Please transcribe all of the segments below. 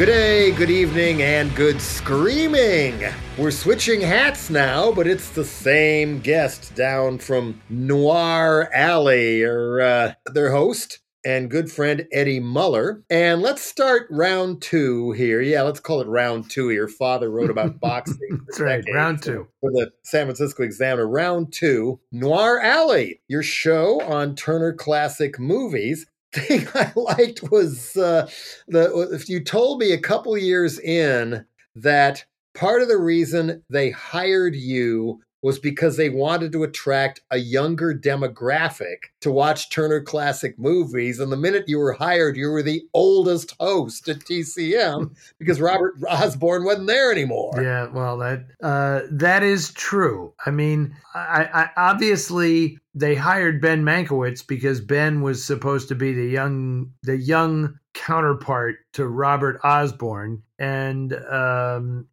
Good day, good evening, and good screaming. We're switching hats now, but it's the same guest down from Noir Alley, or uh, their host and good friend Eddie Muller. And let's start round two here. Yeah, let's call it round two. Your father wrote about boxing. That's right, round two. For the San Francisco Examiner, round two. Noir Alley, your show on Turner Classic Movies thing I liked was uh, the if you told me a couple years in that part of the reason they hired you was because they wanted to attract a younger demographic to watch Turner Classic Movies. And the minute you were hired, you were the oldest host at TCM because Robert Osborne wasn't there anymore. Yeah, well, that uh, that is true. I mean, I, I obviously they hired Ben Mankiewicz because Ben was supposed to be the young the young counterpart to Robert Osborne, and um,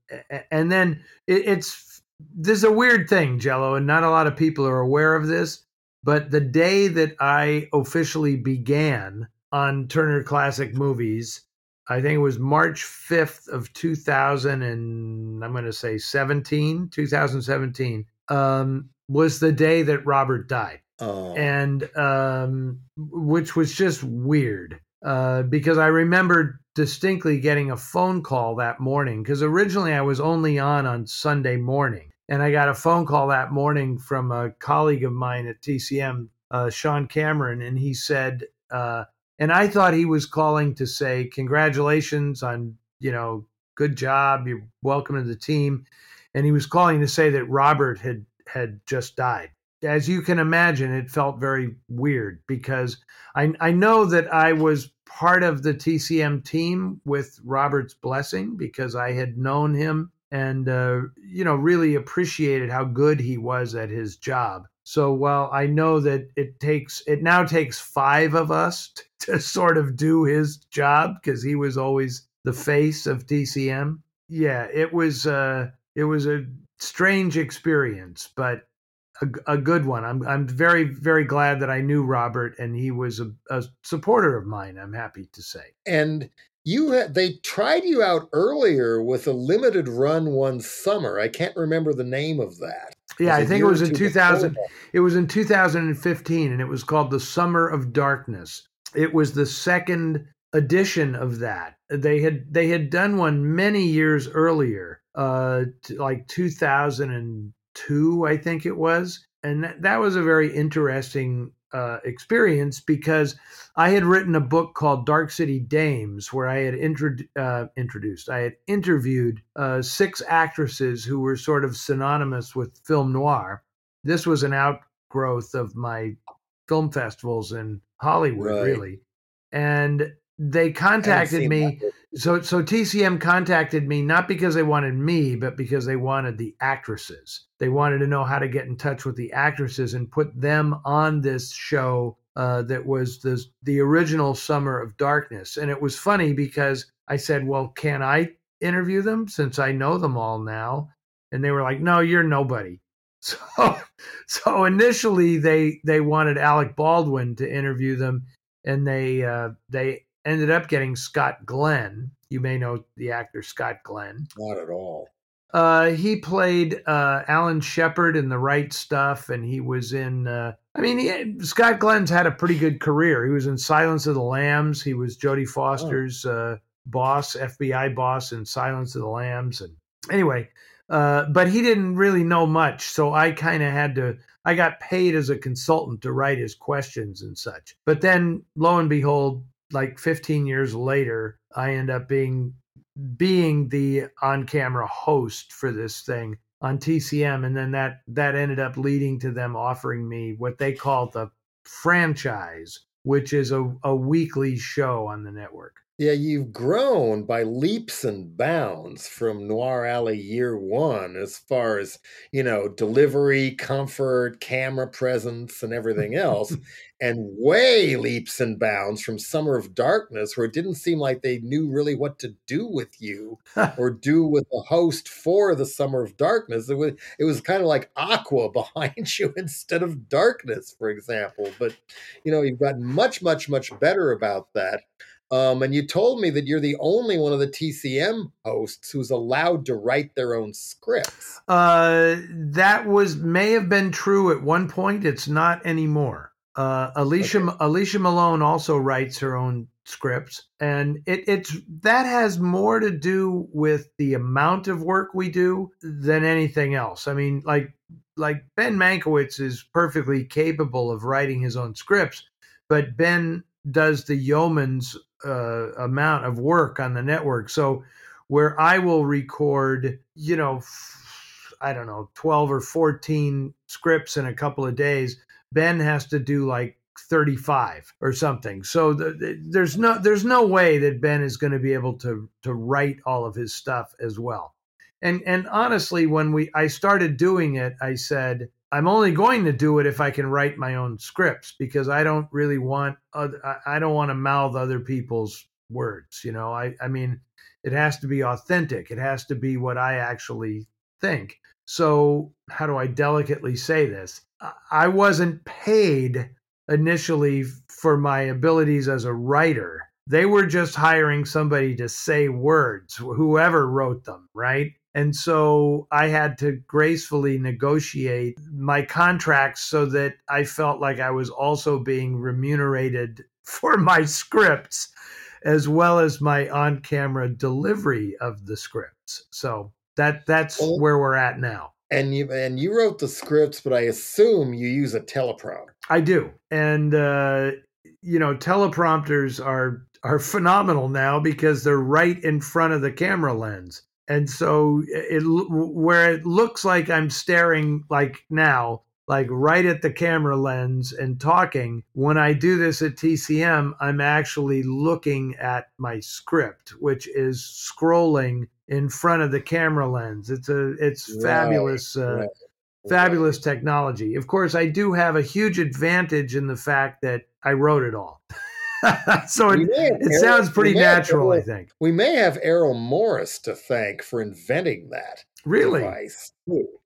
and then it, it's this is a weird thing, Jello, and not a lot of people are aware of this. But the day that I officially began on Turner Classic Movies, I think it was March 5th of 2000 and I'm going to say 17, 2017, um, was the day that Robert died. Oh. And um, which was just weird uh, because I remember distinctly getting a phone call that morning because originally I was only on on Sunday morning. And I got a phone call that morning from a colleague of mine at TCM, uh, Sean Cameron, and he said, uh, and I thought he was calling to say, congratulations on, you know, good job. You're welcome to the team. And he was calling to say that Robert had had just died. As you can imagine, it felt very weird because I, I know that I was part of the TCM team with Robert's blessing because I had known him and uh, you know really appreciated how good he was at his job. So while I know that it takes it now takes five of us to, to sort of do his job because he was always the face of TCM. Yeah, it was uh, it was a strange experience, but a, a, good one. I'm I'm very very glad that I knew Robert and he was a, a supporter of mine. I'm happy to say. And you had, they tried you out earlier with a limited run one summer. I can't remember the name of that. Yeah, I think it was in 2000. It was in 2015, and it was called the Summer of Darkness. It was the second edition of that. They had they had done one many years earlier, uh, like 2002, I think it was, and that, that was a very interesting uh, experience because I had written a book called Dark City Dames, where I had intro- uh, introduced, I had interviewed uh, six actresses who were sort of synonymous with film noir. This was an outgrowth of my film festivals in Hollywood, right. really. And they contacted me. So, so TCM contacted me not because they wanted me, but because they wanted the actresses. They wanted to know how to get in touch with the actresses and put them on this show uh, that was the the original Summer of Darkness. And it was funny because I said, "Well, can I interview them since I know them all now?" And they were like, "No, you're nobody." So, so initially they they wanted Alec Baldwin to interview them, and they uh, they ended up getting Scott Glenn. You may know the actor Scott Glenn. Not at all. Uh, he played uh, Alan Shepard in The Right Stuff, and he was in. Uh, I mean, he, Scott Glenn's had a pretty good career. He was in Silence of the Lambs. He was Jodie Foster's oh. boss, FBI boss in Silence of the Lambs. And anyway, uh, but he didn't really know much, so I kind of had to. I got paid as a consultant to write his questions and such. But then, lo and behold, like 15 years later, I end up being being the on-camera host for this thing on TCM, and then that that ended up leading to them offering me what they call the franchise, which is a, a weekly show on the network. Yeah, you've grown by leaps and bounds from Noir Alley year one, as far as, you know, delivery, comfort, camera presence, and everything else. and way leaps and bounds from Summer of Darkness, where it didn't seem like they knew really what to do with you or do with the host for the Summer of Darkness. It was, it was kind of like Aqua behind you instead of Darkness, for example. But, you know, you've gotten much, much, much better about that. Um, and you told me that you're the only one of the TCM hosts who's allowed to write their own scripts. Uh, that was may have been true at one point. It's not anymore. Uh, Alicia okay. Alicia Malone also writes her own scripts, and it, it's that has more to do with the amount of work we do than anything else. I mean, like like Ben Mankiewicz is perfectly capable of writing his own scripts, but Ben does the yeoman's uh, amount of work on the network. So where I will record, you know, I don't know, 12 or 14 scripts in a couple of days, Ben has to do like 35 or something. So the, the, there's no there's no way that Ben is going to be able to to write all of his stuff as well. And and honestly when we I started doing it, I said I'm only going to do it if I can write my own scripts because I don't really want other, I don't want to mouth other people's words, you know. I I mean it has to be authentic. It has to be what I actually think. So, how do I delicately say this? I wasn't paid initially for my abilities as a writer. They were just hiring somebody to say words, whoever wrote them, right? And so I had to gracefully negotiate my contracts so that I felt like I was also being remunerated for my scripts as well as my on-camera delivery of the scripts. So that that's well, where we're at now. And you and you wrote the scripts, but I assume you use a teleprompter. I do, and uh, you know teleprompters are are phenomenal now because they're right in front of the camera lens, and so it where it looks like I'm staring like now like right at the camera lens and talking. When I do this at TCM, I'm actually looking at my script, which is scrolling in front of the camera lens. It's a it's right, fabulous. Uh, right, fabulous technology. Of course, I do have a huge advantage in the fact that I wrote it all. so it, it sounds pretty natural, I think. We may have Errol Morris to thank for inventing that really? device.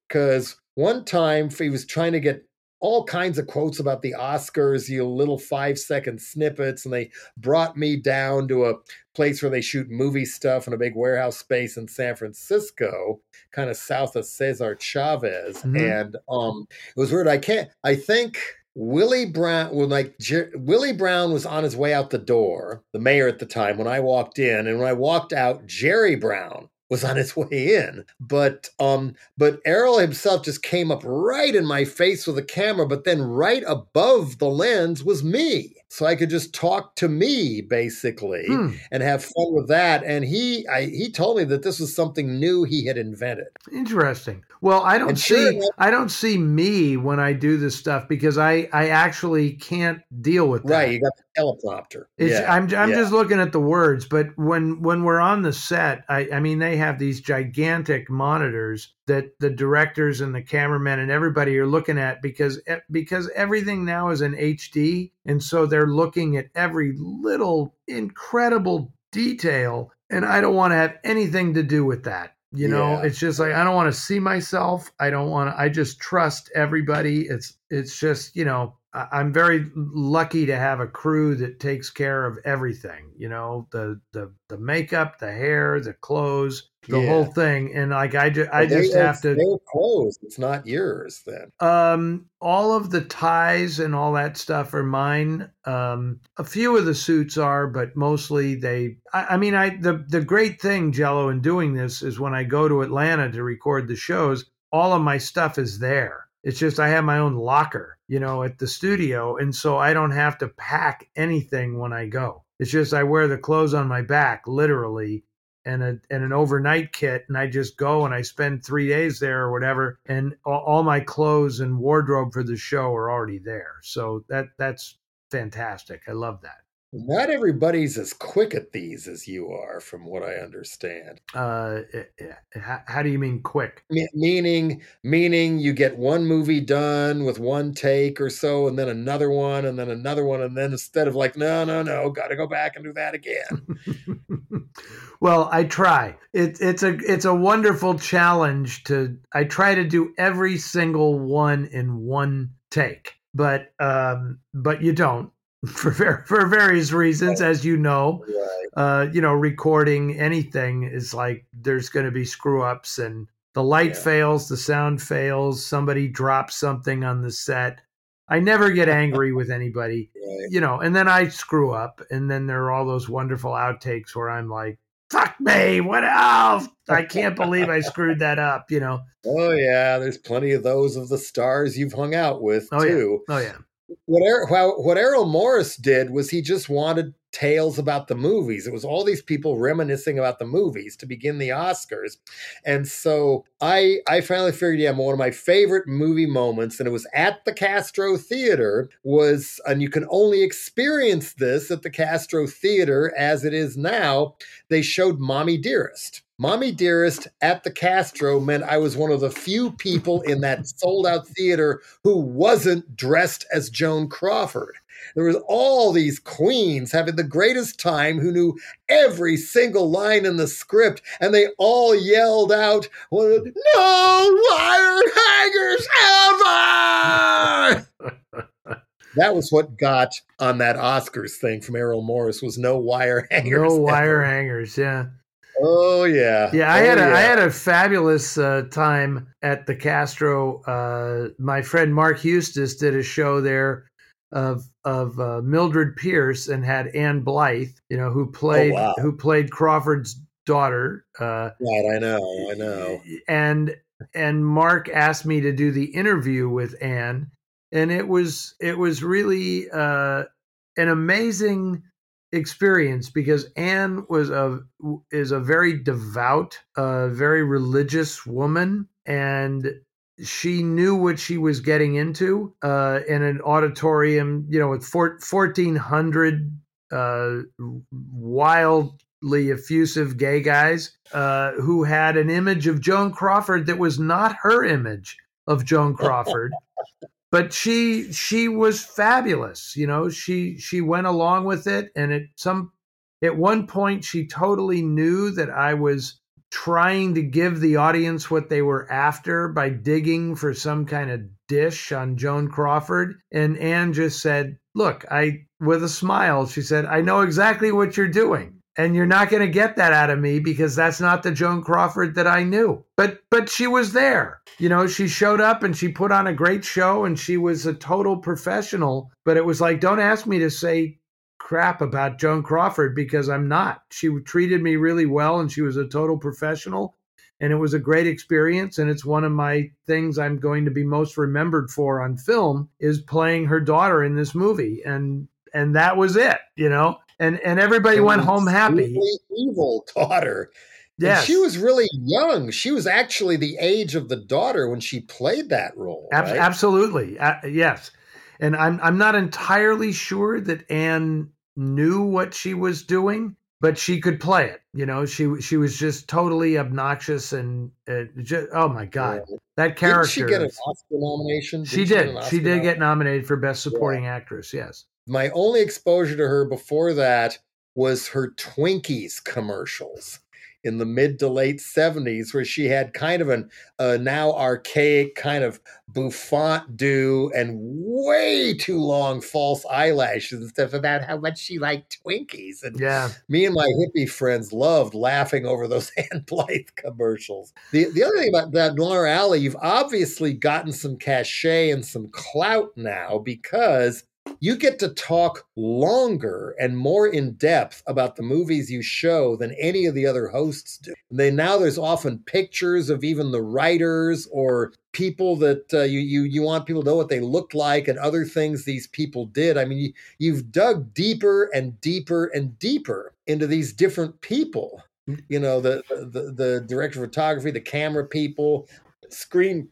Because one time he was trying to get all kinds of quotes about the Oscars, you know, little five second snippets, and they brought me down to a place where they shoot movie stuff in a big warehouse space in San Francisco, kind of south of Cesar Chavez. Mm-hmm. And um, it was weird. I can't. I think. Willie Brown, well, like Jer- Willie Brown was on his way out the door, the mayor at the time, when I walked in. And when I walked out, Jerry Brown was on his way in. But um, but Errol himself just came up right in my face with a camera, but then right above the lens was me so I could just talk to me basically hmm. and have fun with that. And he I, he told me that this was something new he had invented. Interesting. Well, I don't and see sure I don't see me when I do this stuff because I I actually can't deal with that. Right, you got the teleprompter. It's, yeah, I'm I'm yeah. just looking at the words, but when when we're on the set, I I mean they have these gigantic monitors that the directors and the cameramen and everybody are looking at because eh, because everything now is in HD and so they're looking at every little incredible detail and I don't want to have anything to do with that. You know, yeah. it's just like I don't want to see myself. I don't want to I just trust everybody. It's it's just, you know, I'm very lucky to have a crew that takes care of everything. You know, the the the makeup, the hair, the clothes, the yeah. whole thing. And like I just I just have to. Their clothes. It's not yours then. Um, all of the ties and all that stuff are mine. Um, a few of the suits are, but mostly they. I, I mean, I the the great thing, Jello, in doing this is when I go to Atlanta to record the shows, all of my stuff is there it's just I have my own locker, you know, at the studio. And so I don't have to pack anything when I go. It's just I wear the clothes on my back, literally, and a and an overnight kit, and I just go and I spend three days there or whatever, and all, all my clothes and wardrobe for the show are already there. So that that's fantastic. I love that. Not everybody's as quick at these as you are, from what I understand. Uh, how, how do you mean quick? Me- meaning, meaning you get one movie done with one take or so, and then another one, and then another one, and then instead of like, no, no, no, got to go back and do that again. well, I try. It's it's a it's a wonderful challenge to. I try to do every single one in one take, but um, but you don't for for various reasons, as you know. Right. Uh, you know, recording anything is like there's going to be screw ups, and the light Yeah. fails, the sound fails, somebody drops something on the set. I never get angry with anybody, Right. you know, and then I screw up, and then there are all those wonderful outtakes where I'm like, "Fuck me, what else? I can't believe I screwed that up," you know. Oh yeah, there's plenty of those of the stars you've hung out with Oh, yeah. too. Oh yeah, What er- what Errol Morris did was he just wanted tales about the movies. It was all these people reminiscing about the movies to begin the Oscars, and so I I finally figured, yeah, one of my favorite movie moments, and it was at the Castro Theater, was and you can only experience this at the Castro Theater as it is now. They showed Mommy Dearest. Mommy Dearest at the Castro meant I was one of the few people in that sold out theater who wasn't dressed as Joan Crawford. There was all these queens having the greatest time who knew every single line in the script, and they all yelled out, "No wire hangers ever!" that was what got on that Oscars thing from Errol Morris was no wire hangers. no wire hangers. Yeah. Oh yeah, Yeah, I Oh, had a I yeah. had a fabulous uh, time at the Castro. Uh, my friend Marc Huestis did a show there of of uh, Mildred Pierce and had Ann Blyth, you know, who played Oh, wow. who played Crawford's daughter. Uh, Right, I know, I know. and and Marc asked me to do the interview with Ann, and it was it was really uh, an amazing experience because Ann was a is a very devout, uh, very religious woman, and she knew what she was getting into uh, in an auditorium, you know, with four, 1,400 uh, wildly effusive gay guys uh, who had an image of Joan Crawford that was not her image of Joan Crawford. but she she was fabulous you know she she went along with it and at some at one point she totally knew that i was trying to give the audience what they were after by digging for some kind of dish on joan crawford and ann just said look i with a smile she said i know exactly what you're doing and you're not going to get that out of me because that's not the Joan Crawford that I knew. But but she was there. You know, she showed up and she put on a great show and she was a total professional, but it was like don't ask me to say crap about Joan Crawford because I'm not. She treated me really well and she was a total professional and it was a great experience and it's one of my things I'm going to be most remembered for on film is playing her daughter in this movie and and that was it, you know and and everybody went home happy. Evil daughter. And Yes, she was really young. She was actually the age of the daughter when she played that role. Ab- right? absolutely, uh, yes. And I'm I'm not entirely sure that Ann knew what she was doing, but she could play it. You know, she she was just totally obnoxious and uh, ju- oh my god, Yeah. that character. Didn't she get an Oscar nomination? she get did. an She did nom- get nominated for best supporting actress. Yes. My only exposure to her before that was her Twinkies commercials in the mid to late 70s, where she had kind of an uh, now archaic kind of bouffant do and way too long false eyelashes and stuff about how much she liked Twinkies. And Yeah. me and my hippie friends loved laughing over those Ann Blyth commercials. The the other thing about that Noir Alley, you've obviously gotten some cachet and some clout now because you get to talk longer and more in depth about the movies you show than any of the other hosts do. And they now there's often pictures of even the writers or people that uh, you you you want people to know what they looked like and other things these people did. I mean, you, you've dug deeper and deeper and deeper into these different people. You know, the the, the director of photography, the camera people, screen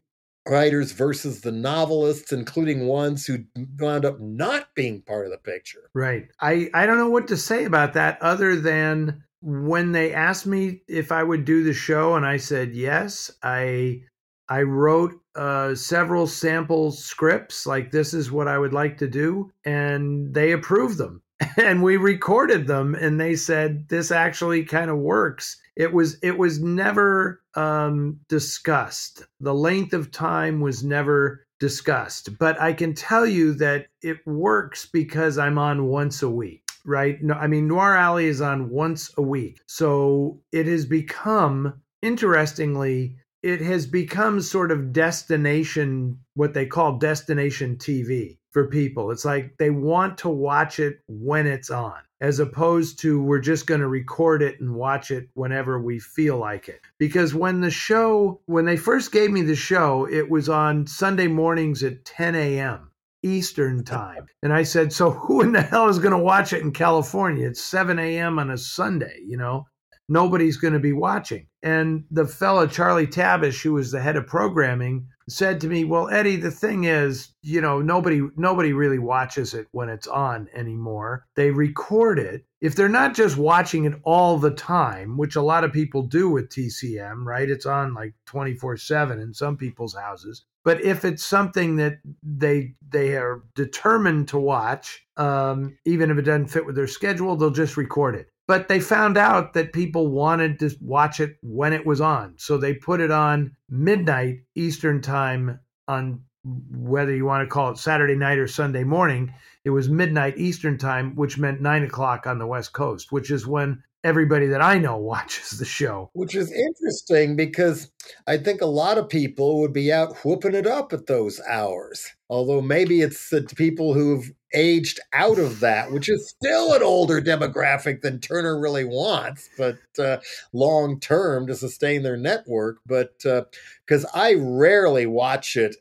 writers versus the novelists, including ones who wound up not being part of the picture. Right. I, I don't know what to say about that other than when they asked me if I would do the show and I said yes, I I wrote uh, several sample scripts like this is what I would like to do and they approved them. And we recorded them and they said this actually kind of works. It was it was never um, discussed. The length of time was never discussed. But I can tell you that it works because I'm on once a week right? No, I mean, Noir Alley is on once a week. So it has become, interestingly, it has become sort of destination, what they call destination TV for people. It's like they want to watch it when it's on, as opposed to we're just going to record it and watch it whenever we feel like it. Because when the show, when they first gave me the show, it was on Sunday mornings at 10 a.m. Eastern time. And I said, So who in the hell is going to watch it in California? It's 7 a.m. on a Sunday, you know? Nobody's going to be watching. And the fellow, Charlie Tabesh, who was the head of programming, said to me, "Well, Eddie, the thing is, you know, nobody nobody really watches it when it's on anymore. They record it. If they're not just watching it all the time, which a lot of people do with TCM, right? It's on like 24/7 in some people's houses. But if it's something that they they are determined to watch, um, even if it doesn't fit with their schedule, they'll just record it. But they found out that people wanted to watch it when it was on, so they put it on midnight Eastern time on whether you want to call it Saturday night or Sunday morning. It was midnight Eastern time, which meant nine o'clock on the West Coast, which is when everybody that I know watches the show. Which is interesting because I think a lot of people would be out whooping it up at those hours. Although maybe it's the people who've aged out of that, which is still an older demographic than Turner really wants, but uh, long term to sustain their network. But because uh, I rarely watch it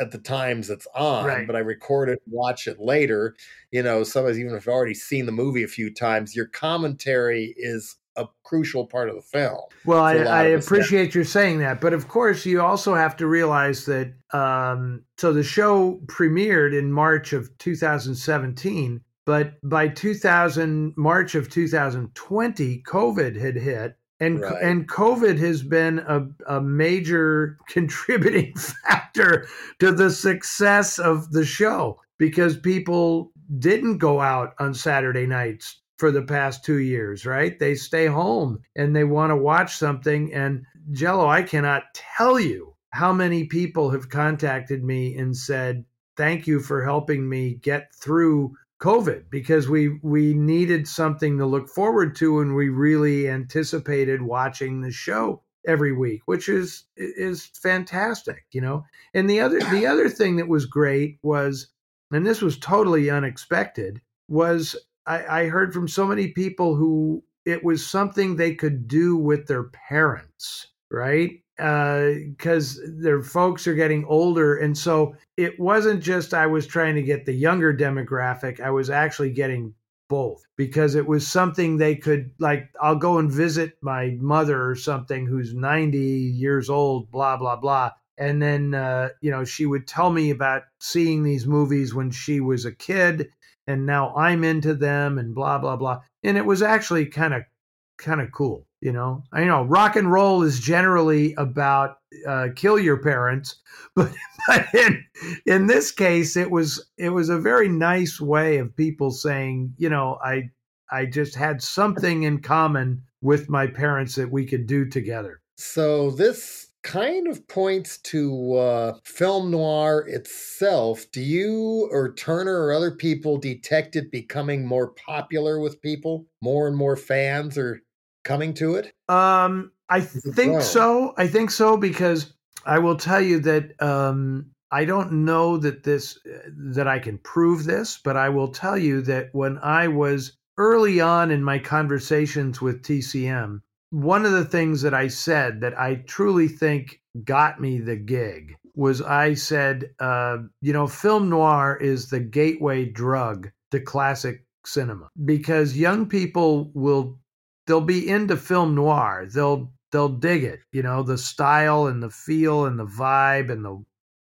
at the times it's on, right. but I record it watch it later. You know, sometimes even if I've already seen the movie a few times, your commentary is a crucial part of the film. Well, I, I appreciate you saying that, but of course, you also have to realize that. Um, so the show premiered in March of 2017, but by 2000 March of 2020, COVID had hit, and right. and COVID has been a, a major contributing factor to the success of the show because people didn't go out on Saturday nights for the past two years, right? They stay home and they want to watch something. And Jello, I cannot tell you how many people have contacted me and said, Thank you for helping me get through COVID because we we needed something to look forward to and we really anticipated watching the show every week, which is is fantastic, you know. And the other the other thing that was great was, and this was totally unexpected, was I, I heard from so many people who it was something they could do with their parents, right? Because uh, their folks are getting older. And so it wasn't just I was trying to get the younger demographic, I was actually getting both because it was something they could, like, I'll go and visit my mother or something who's 90 years old, blah, blah, blah. And then, uh, you know, she would tell me about seeing these movies when she was a kid and now I'm into them and blah, blah, blah. And it was actually kind of, kind of cool you know i know rock and roll is generally about uh, kill your parents but, but in, in this case it was it was a very nice way of people saying you know i i just had something in common with my parents that we could do together so this kind of points to uh, film noir itself. Do you or Turner or other people detect it becoming more popular with people? More and more fans or coming to it? Um, I think so. I think so because I will tell you that um, I don't know that this that I can prove this, but I will tell you that when I was early on in my conversations with TCM, one of the things that I said that I truly think got me the gig was I said, uh, you know, film noir is the gateway drug to classic cinema because young people will they'll be into film noir. They'll they'll dig it, you know, the style and the feel and the vibe and the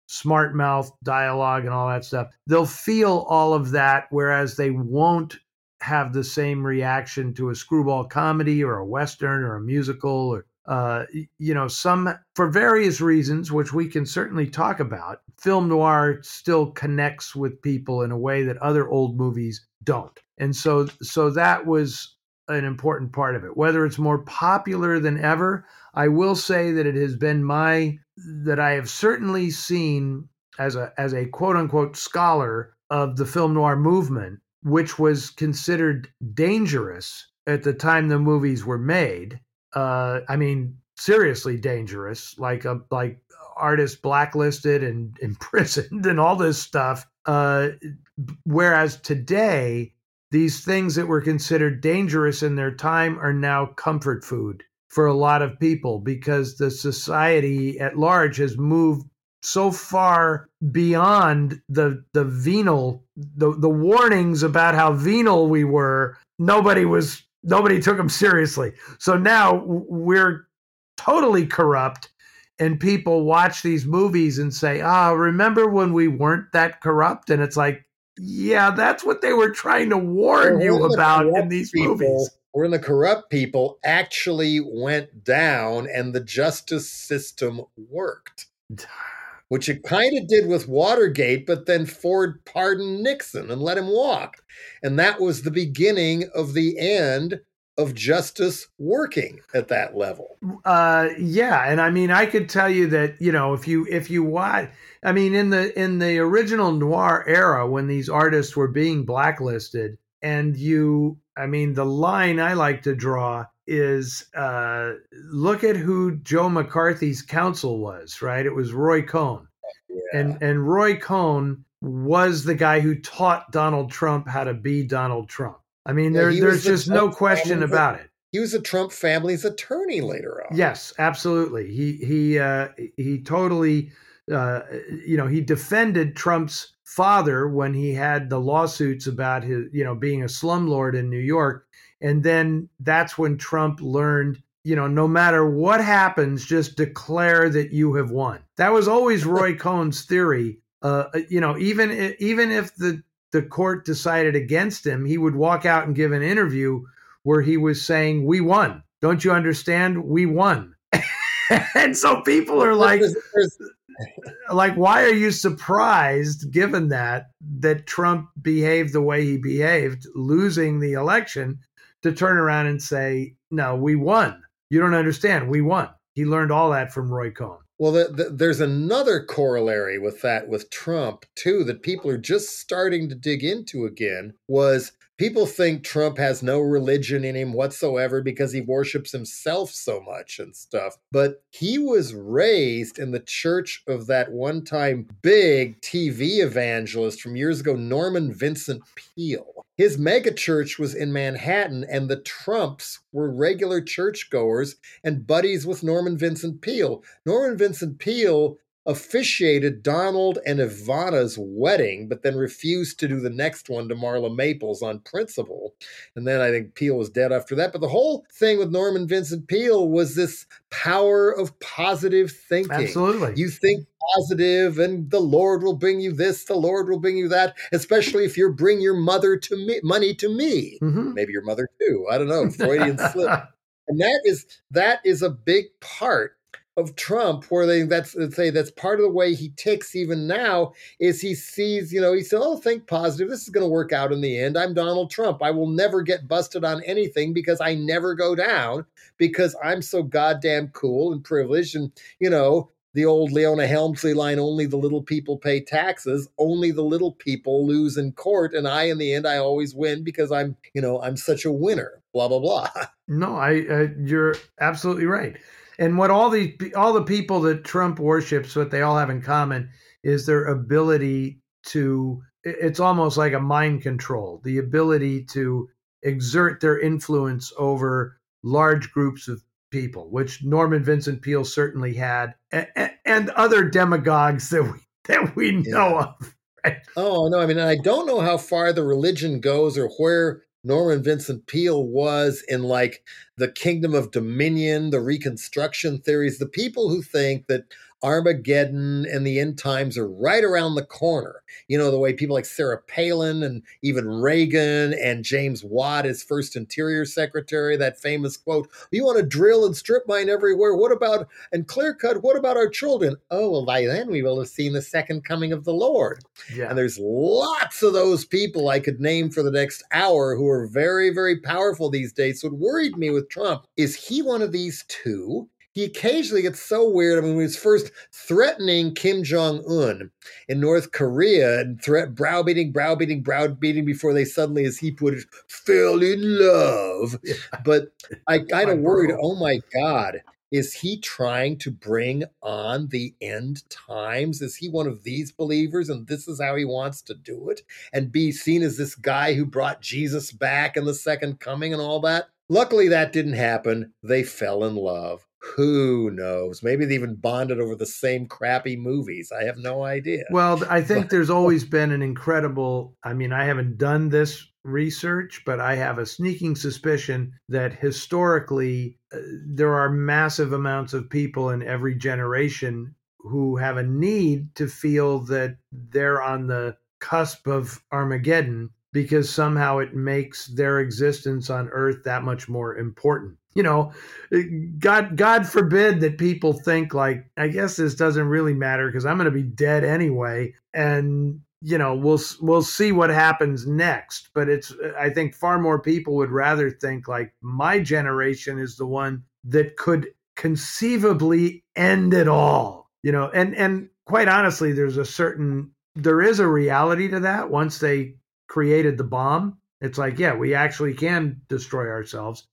smart mouth dialogue and all that stuff. They'll feel all of that whereas they won't have the same reaction to a screwball comedy or a western or a musical or uh, you know, some for various reasons, which we can certainly talk about, film noir still connects with people in a way that other old movies don't. And so, so that was an important part of it. Whether it's more popular than ever, I will say that it has been my that I have certainly seen as a as a quote unquote scholar of the film noir movement, which was considered dangerous at the time the movies were made. Uh, I mean, seriously dangerous, like a like artists blacklisted and imprisoned and all this stuff. Uh, whereas today, these things that were considered dangerous in their time are now comfort food for a lot of people because the society at large has moved so far beyond the the venal the the warnings about how venal we were. Nobody was nobody took them seriously. So now we're totally corrupt and people watch these movies and say ah remember when we weren't that corrupt? And it's like yeah that's what they were trying to warn you about in these people, movies. When the corrupt people actually went down and the justice system worked. Which it kind of did with Watergate, but then Ford pardoned Nixon and let him walk. And that was the beginning of the end of justice working at that level. Uh, yeah, and I mean, I could tell you that you know if you if you watch, I mean, in the in the original noir era when these artists were being blacklisted, and you, I mean, the line I like to draw is uh, look at who Joe McCarthy's counsel was, right? It was Roy Cohn. Yeah. And and Roy Cohn was the guy who taught Donald Trump how to be Donald Trump. I mean, yeah, there, there's just Trump no question about it. He was the Trump family's attorney later on. Yes, absolutely. He he uh, he totally uh, you know he defended Trump's father when he had the lawsuits about his you know being a slumlord in New York and then that's when Trump learned, you know, no matter what happens, just declare that you have won. That was always Roy Cohn's theory. Uh, uh, you know, even even if the the court decided against him, he would walk out and give an interview where he was saying, "We won. Don't you understand? We won." and so people are like, like, why are you surprised, given that that Trump behaved the way he behaved, losing the election? to turn around and say, no, we won. You don't understand. We won. He learned all that from Roy Cohn. Well, the, the, there's another corollary with that with Trump too that people are just starting to dig into again. Was people think Trump has no religion in him whatsoever because he worships himself so much and stuff. But he was raised in the church of that one time big TV evangelist from years ago, Norman Vincent Peale. His megachurch was in Manhattan, and the Trumps were regular churchgoers and buddies with Norman Vincent Peale. Norman Vincent Peale officiated Donald and Ivana's wedding, but then refused to do the next one to Marla Maples on principle. And then I think Peale was dead after that. But the whole thing with Norman Vincent Peale was this power of positive thinking. Absolutely. You think positive and the Lord will bring you this, the Lord will bring you that, especially if you bring your mother to me, money to me. Mm-hmm. Maybe your mother too. I don't know. Freudian slip. And that is that is a big part of Trump, where they that's say that's part of the way he ticks even now, is he sees, you know, he said, Oh, think positive. This is gonna work out in the end. I'm Donald Trump. I will never get busted on anything because I never go down because I'm so goddamn cool and privileged. And, you know, the old Leona Helmsley line, only the little people pay taxes, only the little people lose in court. And I, in the end, I always win because I'm, you know, I'm such a winner, blah, blah, blah. No, I, uh, you're absolutely right. And what all the all the people that Trump worships, what they all have in common is their ability to. It's almost like a mind control, the ability to exert their influence over large groups of people, which Norman Vincent Peale certainly had, and, and other demagogues that we that we know yeah. of. Right? Oh no, I mean, I don't know how far the religion goes or where Norman Vincent Peale was in like the Kingdom of Dominion, the Reconstruction theories, the people who think that Armageddon and the end times are right around the corner. You know, the way people like Sarah Palin and even Reagan and James Watt, his first interior secretary, that famous quote, You want to drill and strip mine everywhere? What about, and clear cut, what about our children? Oh, well, by then we will have seen the second coming of the Lord. Yeah. And there's lots of those people I could name for the next hour who are very, very powerful these days. So what worried me with Trump is he one of these two? He occasionally gets so weird. I mean, when he was first threatening Kim Jong Un in North Korea and threat browbeating, browbeating, browbeating before they suddenly, as he put it, fell in love. Yeah. But I kind of worried, oh my God, is he trying to bring on the end times? Is he one of these believers and this is how he wants to do it? And be seen as this guy who brought Jesus back and the second coming and all that? Luckily, that didn't happen. They fell in love. Who knows? Maybe they even bonded over the same crappy movies. I have no idea. Well, I think there's always been an incredible. I mean, I haven't done this research, but I have a sneaking suspicion that historically uh, there are massive amounts of people in every generation who have a need to feel that they're on the cusp of Armageddon because somehow it makes their existence on earth that much more important. You know, God God forbid that people think like I guess this doesn't really matter because I'm going to be dead anyway and you know we'll we'll see what happens next. But it's i think far more people would rather think like my generation is the one that could conceivably end it all you know? And and quite honestly there's a certain there is a reality to that. Once they created the bomb it's like yeah we actually can destroy ourselves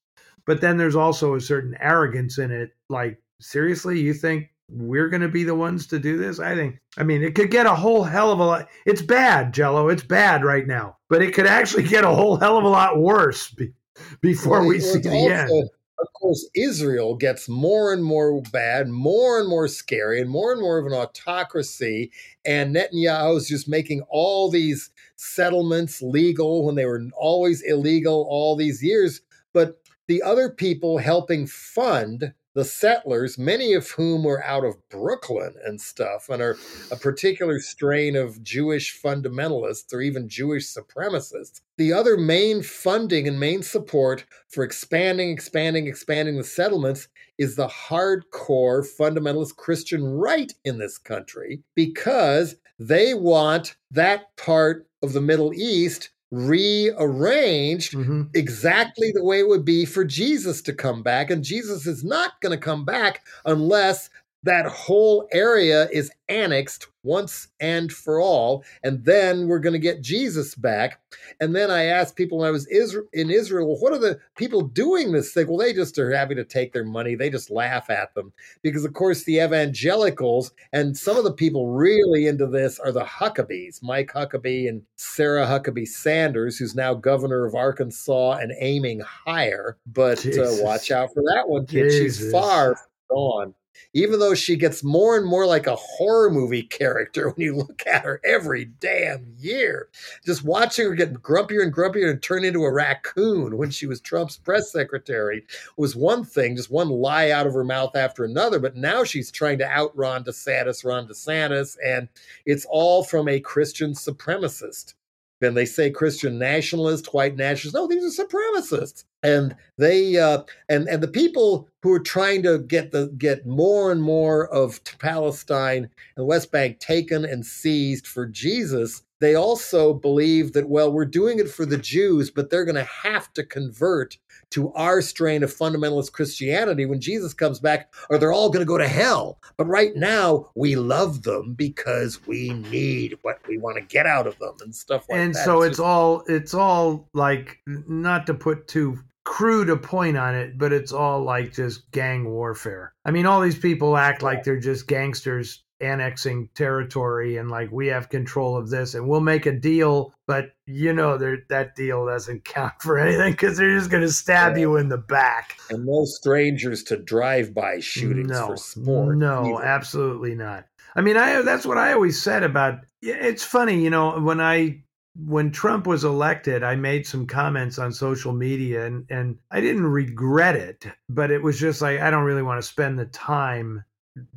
but then there's also a certain arrogance in it like seriously you think we're going to be the ones to do this. I think, I mean, it could get a whole hell of a lot. It's bad, Jello. It's bad right now, but it could actually get a whole hell of a lot worse be, before well, we see the also, end. Of course, Israel gets more and more bad, more and more scary, and more and more of an autocracy. And Netanyahu's just making all these settlements legal when they were always illegal all these years. But the other people helping fund the settlers, many of whom were out of Brooklyn and stuff, and are a particular strain of Jewish fundamentalists or even Jewish supremacists. The other main funding and main support for expanding, expanding, expanding the settlements is the hardcore fundamentalist Christian right in this country because they want that part of the Middle East rearranged mm-hmm. exactly the way it would be for Jesus to come back. And Jesus is not going to come back unless that whole area is annexed once and for all. And then we're going to get Jesus back. And then I asked people when I was in Israel, well, what are the people doing this thing? Well, they just are happy to take their money. They just laugh at them. Because, of course, the evangelicals and some of the people really into this are the Huckabees, Mike Huckabee and Sarah Huckabee Sanders, who's now governor of Arkansas and aiming higher. But uh, watch out for that one, kid. Jesus. She's far gone even though she gets more and more like a horror movie character when you look at her every damn year. Just watching her get grumpier and grumpier and turn into a raccoon when she was Trump's press secretary was one thing, just one lie out of her mouth after another. But now she's trying to out Ron DeSantis, Ron DeSantis, and it's all from a Christian supremacist. And they say Christian nationalist, white nationalist. No, these are supremacists and they uh, and and the people who are trying to get the get more and more of Palestine and West Bank taken and seized for Jesus, they also believe that well we're doing it for the Jews, but they're going to have to convert to our strain of fundamentalist Christianity when Jesus comes back, or they're all going to go to hell. But right now, we love them because we need what we want to get out of them and stuff like and that. And so it's, it's all it's all like not to put too crude a point on it, but it's all like just gang warfare. I mean, all these people act like they're just gangsters annexing territory and like we have control of this and we'll make a deal, but you know that deal doesn't count for anything because they're just going to stab yeah. you in the back. And no strangers to drive-by shootings no, for sport. No, either. absolutely not. I mean, I that's what I always said about. It's funny, you know, when I when Trump was elected, I made some comments on social media and, and I didn't regret it, but it was just like, I don't really want to spend the time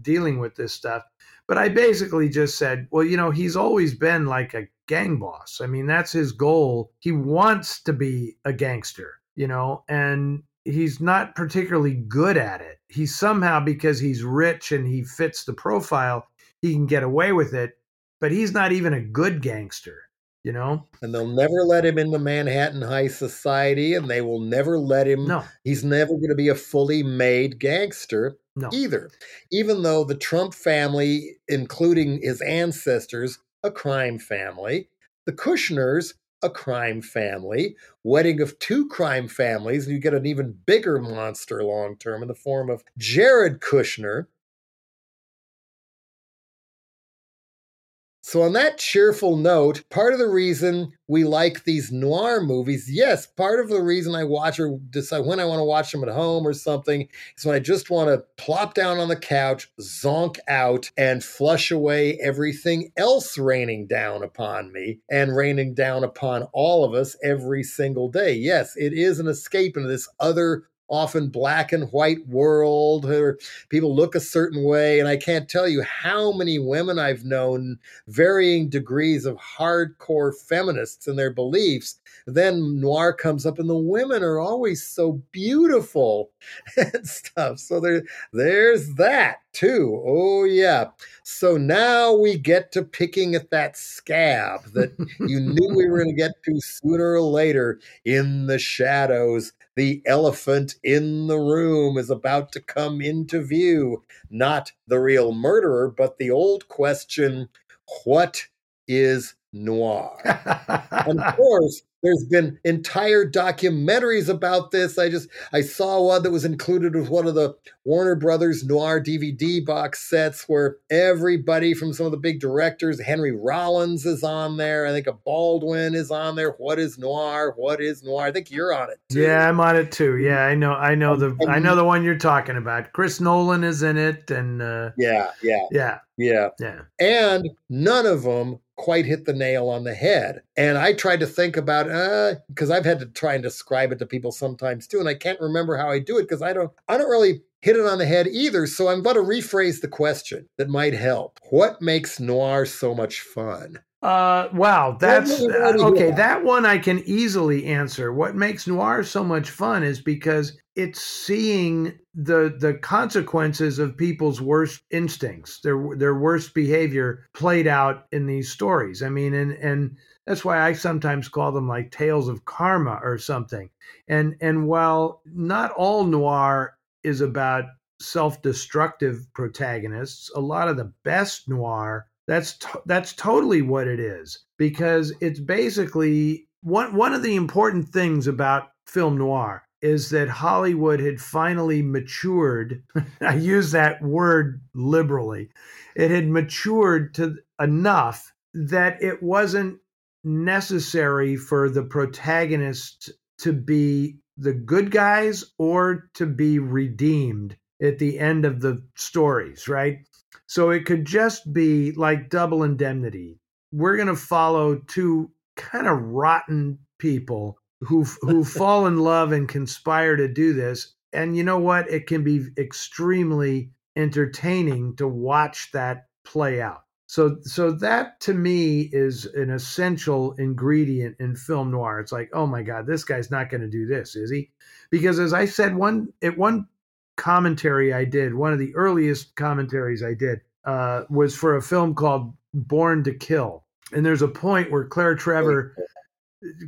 dealing with this stuff. But I basically just said, well, you know, he's always been like a gang boss. I mean, that's his goal. He wants to be a gangster, you know, and he's not particularly good at it. He's somehow, because he's rich and he fits the profile, he can get away with it, but he's not even a good gangster you know and they'll never let him into manhattan high society and they will never let him no he's never going to be a fully made gangster no. either. Even though the Trump family, including his ancestors, a crime family, the Kushners, a crime family, wedding of two crime families, and you get an even bigger monster long term in the form of Jared Kushner, So, on that cheerful note, part of the reason we like these noir movies, yes, part of the reason I watch or decide when I want to watch them at home or something is when I just want to plop down on the couch, zonk out, and flush away everything else raining down upon me and raining down upon all of us every single day. Yes, it is an escape into this other often black and white world where people look a certain way. And I can't tell you how many women I've known, varying degrees of hardcore feminists and their beliefs. Then noir comes up, and the women are always so beautiful and stuff. So there, there's that too. Oh, yeah. So now we get to picking at that scab that you knew we were going to get to sooner or later in the shadows the elephant in the room is about to come into view. Not the real murderer, but the old question what is noir? and of course, there's been entire documentaries about this. I just I saw one that was included with one of the Warner Brothers noir DVD box sets where everybody from some of the big directors, Henry Rollins is on there. I think a Baldwin is on there. What is noir? What is noir? I think you're on it. Too. Yeah, I'm on it too. Yeah, I know. I know the I know the one you're talking about. Chris Nolan is in it, and uh, yeah, yeah, yeah, yeah, yeah. And none of them quite hit the nail on the head. And I tried to think about uh because I've had to try and describe it to people sometimes too and I can't remember how I do it because I don't I don't really hit it on the head either. So I'm going to rephrase the question that might help. What makes noir so much fun? Uh, wow, that's uh, okay. That one I can easily answer. What makes noir so much fun is because it's seeing the the consequences of people's worst instincts, their their worst behavior played out in these stories. I mean, and and that's why I sometimes call them like tales of karma or something. And and while not all noir is about self-destructive protagonists, a lot of the best noir that's that's totally what it is because it's basically one one of the important things about film noir is that Hollywood had finally matured. I use that word liberally. It had matured to enough that it wasn't necessary for the protagonist to be the good guys or to be redeemed at the end of the stories, right? So it could just be like double indemnity. We're going to follow two kind of rotten people who who fall in love and conspire to do this. And you know what? It can be extremely entertaining to watch that play out. So so that to me is an essential ingredient in film noir. It's like, oh my God, this guy's not going to do this, is he? Because as I said one at one commentary I did, one of the earliest commentaries I did, uh, was for a film called Born to Kill. And there's a point where Claire Trevor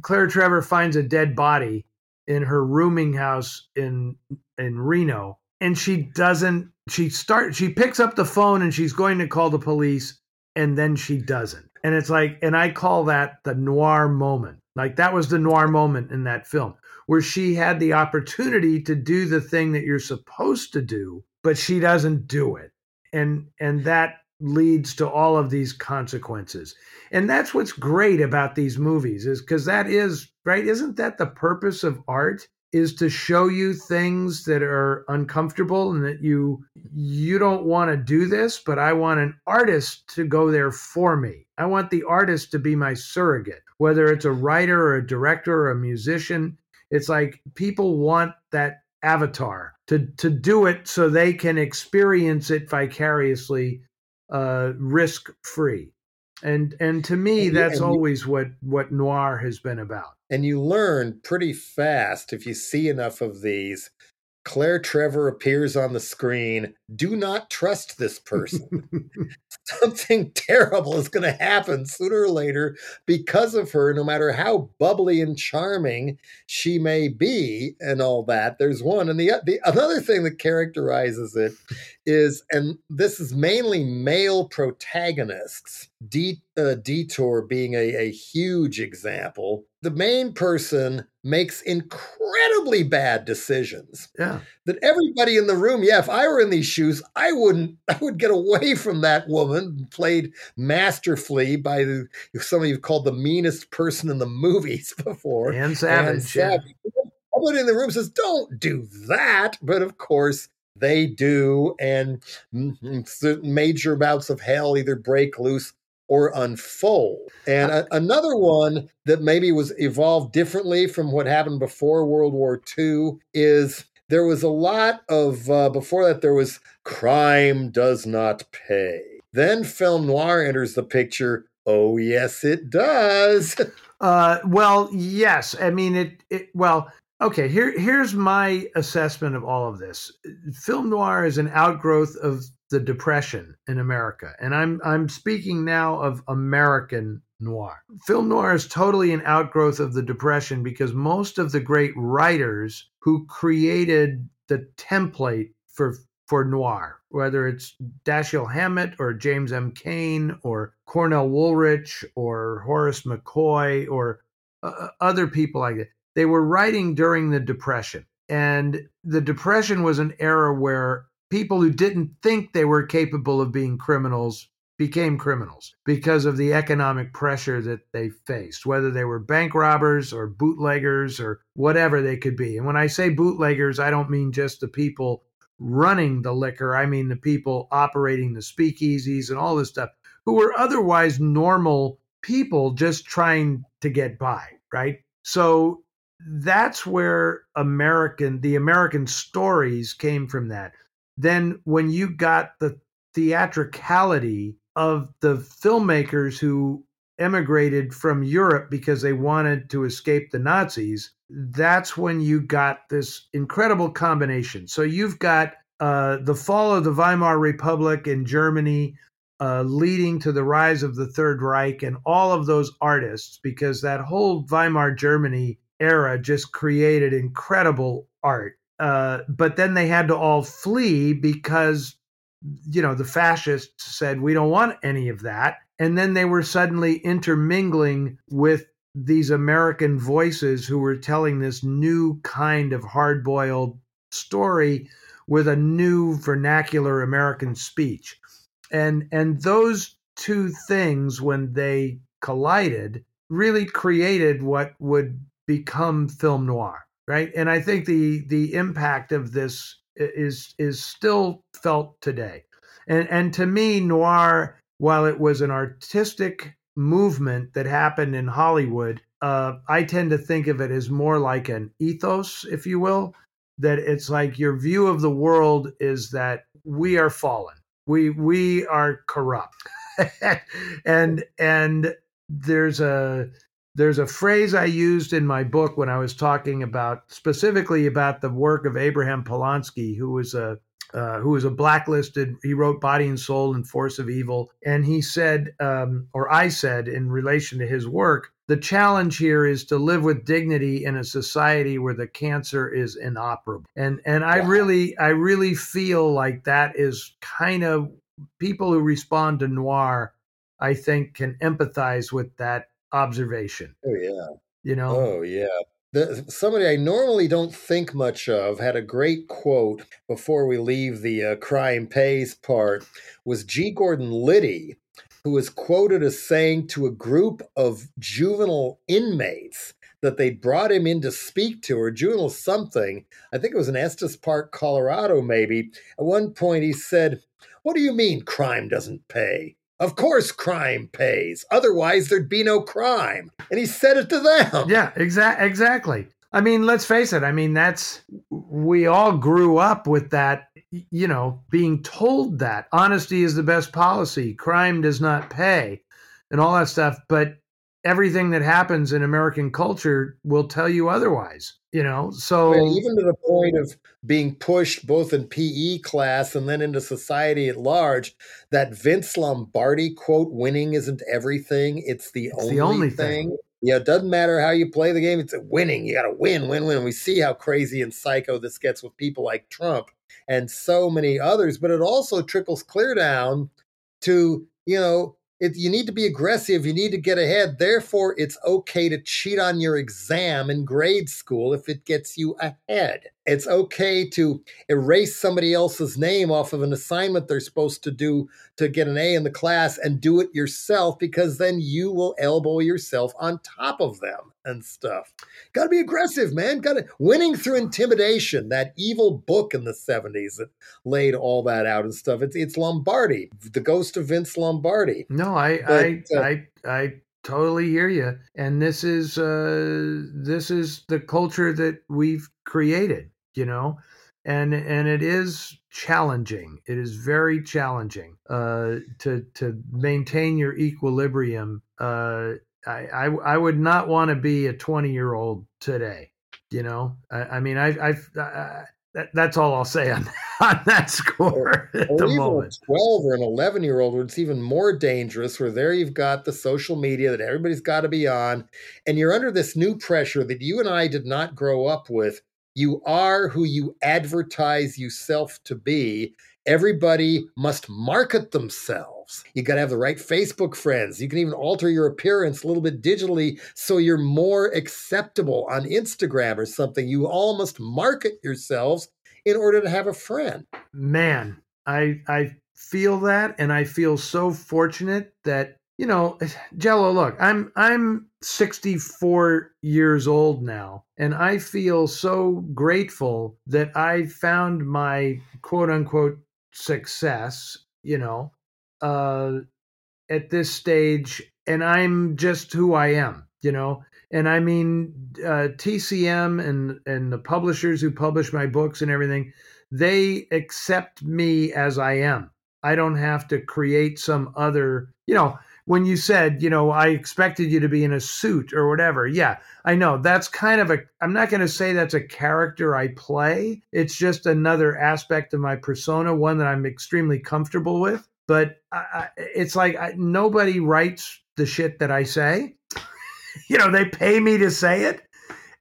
Claire Trevor finds a dead body in her rooming house in in Reno and she doesn't she start she picks up the phone and she's going to call the police and then she doesn't. And it's like and I call that the noir moment. Like that was the noir moment in that film where she had the opportunity to do the thing that you're supposed to do, but she doesn't do it. And and that leads to all of these consequences. And that's what's great about these movies is cuz that is, right, isn't that the purpose of art? is to show you things that are uncomfortable and that you you don't want to do this but i want an artist to go there for me i want the artist to be my surrogate whether it's a writer or a director or a musician it's like people want that avatar to to do it so they can experience it vicariously, uh, risk free. And and to me, and that's always what what noir has been about. And you learn pretty fast if you see enough of these. Claire Trevor appears on the screen do not trust this person. Something terrible is going to happen sooner or later because of her, no matter how bubbly and charming she may be, and all that. There's one, and the the another thing that characterizes it is, and this is mainly male protagonists. De- uh, Detour being a, a huge example. The main person makes incredibly bad decisions. Yeah. That everybody in the room, yeah, if I were in these shoes, I wouldn't, I would get away from that woman, played masterfully by the, somebody you called the meanest person in the movies before. Ann Savage. Ann Savage. Yeah. Everybody in the room says, don't do that. But of course, they do. And mm-hmm, major bouts of hell either break loose or unfold. And a, another one that maybe was evolved differently from what happened before World War II is there was a lot of, uh, before that, there was crime does not pay. Then film noir enters the picture. Oh, yes, it does. Uh, well, yes. I mean, it, it, well, okay, here, here's my assessment of all of this. Film noir is an outgrowth of the depression in America. And I'm I'm speaking now of American noir. Film noir is totally an outgrowth of the depression because most of the great writers who created the template for for noir, whether it's Dashiell Hammett or James M. Cain or Cornell Woolrich or Horace McCoy or uh, uh other people like that, they were writing during the depression. And the depression was an era where people who didn't think they were capable of being criminals became criminals because of the economic pressure that they faced, whether they were bank robbers or bootleggers or whatever they could be. And when I say bootleggers, I don't mean just the people running the liquor, I mean the people operating the speakeasies and all this stuff who were otherwise normal people just trying to get by, right? So that's where American the American stories came from that then when you got the theatricality of the filmmakers who emigrated from Europe because they wanted to escape the Nazis, that's when you got this incredible combination. So you've got uh, the fall of the Weimar Republic in Germany, uh, leading to the rise of the Third Reich, and all of those artists, because that whole Weimar Germany era just created incredible art uh, but then they had to all flee because, you know, the fascists said, we don't want any of that. And then they were suddenly intermingling with these American voices who were telling this new kind of hard boiled story with a new vernacular American speech. And, and those two things, when they collided, really created what would become film noir right? And I think the the impact of this is is still felt today. And and to me, noir, while it was an artistic movement that happened in Hollywood, uh, I tend to think of it as more like an ethos, if you will. That it's like your view of the world is that we are fallen, we we are corrupt, and and there's a there's a phrase I used in my book when I was talking about specifically about the work of Abraham Polonsky, who was a uh, who was a blacklisted. He wrote Body and Soul and Force of Evil, and he said, um, or I said, in relation to his work, the challenge here is to live with dignity in a society where the cancer is inoperable. And and I really I really feel like that is kind of people who respond to noir. I think can empathize with that observation. Oh yeah. You know. Oh yeah. The, somebody I normally don't think much of had a great quote before we leave the uh, crime pays part was G. Gordon Liddy, who was quoted as saying to a group of juvenile inmates that they brought him in to speak to, or juvenile something. I think it was in Estes Park, Colorado, maybe. At one point, he said, What do you mean crime doesn't pay? Of course, crime pays. Otherwise, there'd be no crime. And he said it to them. Yeah, exa- exactly. I mean, let's face it. I mean, that's we all grew up with that, you know, being told that honesty is the best policy, crime does not pay, and all that stuff. But everything that happens in American culture will tell you otherwise. You know, so even to the point of being pushed both in PE class and then into society at large, that Vince Lombardi quote, "Winning isn't everything; it's the, it's only, the only thing. thing." Yeah, it doesn't matter how you play the game; it's a winning. You got to win, win, win. We see how crazy and psycho this gets with people like Trump and so many others, but it also trickles clear down to you know it, you need to be aggressive. You need to get ahead. Therefore, it's okay to cheat on your exam in grade school if it gets you ahead. It's okay to erase somebody else's name off of an assignment they're supposed to do to get an A in the class and do it yourself because then you will elbow yourself on top of them and stuff. Got to be aggressive, man. Got to winning through intimidation. That evil book in the 70s that laid all that out and stuff. It's it's Lombardi, the ghost of Vince Lombardi. No, I but, I, uh, I I totally hear you. And this is uh this is the culture that we've created you know? And and it is challenging. It is very challenging uh, to to maintain your equilibrium uh, I, I, I would not want to be a 20 year old today you know? I, I mean i i've uh, that, that's all i'll say on, on that score or, or even moment. a 12 or an 11 year old where it's even more dangerous where there you've got the social media that everybody's got to be on and you're under this new pressure that you and i did not grow up with you are who you advertise yourself to be. Everybody must market themselves. You got to have the right Facebook friends. You can even alter your appearance a little bit digitally so you're more acceptable on Instagram or something. You all must market yourselves in order to have a friend. Man, I I feel that and I feel so fortunate that you know, Jello, look, I'm I'm 64 years old now, and I feel so grateful that I found my quote unquote success, you know, uh, at this stage, and I'm just who I am, you know. And I mean, uh, TCM and and the publishers who publish my books and everything, they accept me as I am. I don't have to create some other, you know when you said, you know, I expected you to be in a suit or whatever. Yeah, I know. That's kind of a, I'm not going to say that's a character I play. It's just another aspect of my persona, one that I'm extremely comfortable with. But I, I, it's like I, nobody writes the shit that I say. you know, they pay me to say it.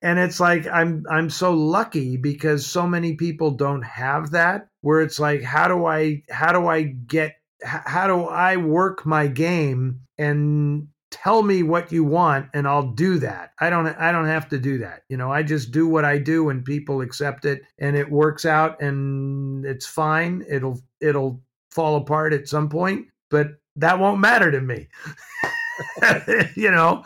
And it's like I'm I'm so lucky because so many people don't have that where it's like how do I how do I get how do I work my game and tell me what you want and I'll do that. I don't I don't have to do that. You know, I just do what I do and people accept it and it works out and it's fine. It'll it'll fall apart at some point, but that won't matter to me. you know,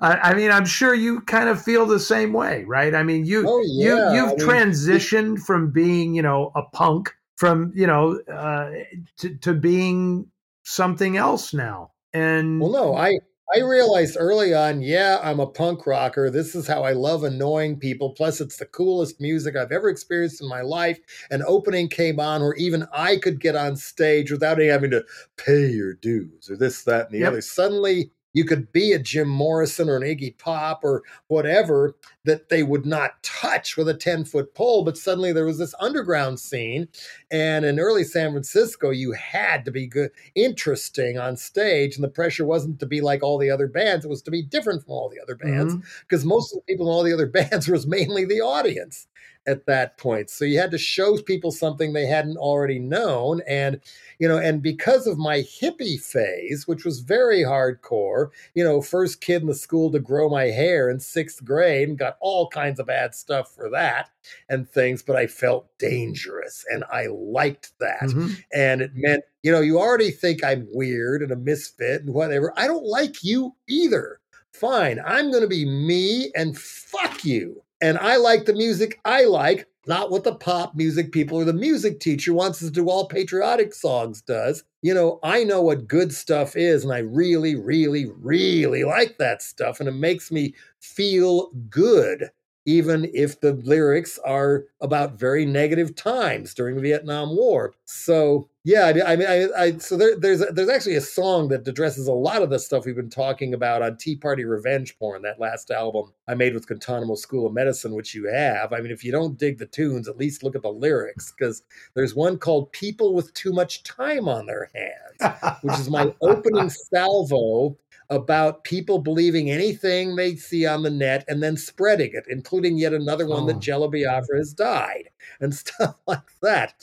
I, I, mean, I'm sure you kind of feel the same way, right? I mean, you oh, yeah. you you've I mean, transitioned from being, you know, a punk from you know uh, to, to being something else now. And well, no, I I realized early on, yeah, I'm a punk rocker. This is how I love annoying people. Plus, it's the coolest music I've ever experienced in my life. An opening came on where even I could get on stage without having to pay your dues or this, that, and the yep. other. Suddenly, you could be a Jim Morrison or an Iggy Pop or whatever that they would not touch with a 10 foot pole. But suddenly there was this underground scene. And in early San Francisco, you had to be good, interesting on stage. And the pressure wasn't to be like all the other bands, it was to be different from all the other bands because mm-hmm. most of the people in all the other bands was mainly the audience at that point. So you had to show people something they hadn't already known. And, you know, and because of my hippie phase, which was very hardcore, you know, first kid in the school to grow my hair in sixth grade and got all kinds of bad stuff for that and things, but I felt dangerous and I liked that. Mm-hmm. And it meant, you know, you already think I'm weird and a misfit and whatever. I don't like you either. Fine, I'm going to be me and fuck you and I like the music I like, not what the pop music people or the music teacher wants us to do all patriotic songs does. You know, I know what good stuff is, and I really, really, really like that stuff, and it makes me feel good, even if the lyrics are about very negative times during the Vietnam War. So Yeah, I mean, I, mean, I, I so there, there's there's actually a song that addresses a lot of the stuff we've been talking about on Tea Party Revenge Porn, that last album I made with Guantanamo School of Medicine, which you have. I mean, if you don't dig the tunes, at least look at the lyrics, because there's one called "People with Too Much Time on Their Hands," which is my opening salvo about people believing anything they see on the net and then spreading it, including yet another one oh. that Jello Biafra has died and stuff like that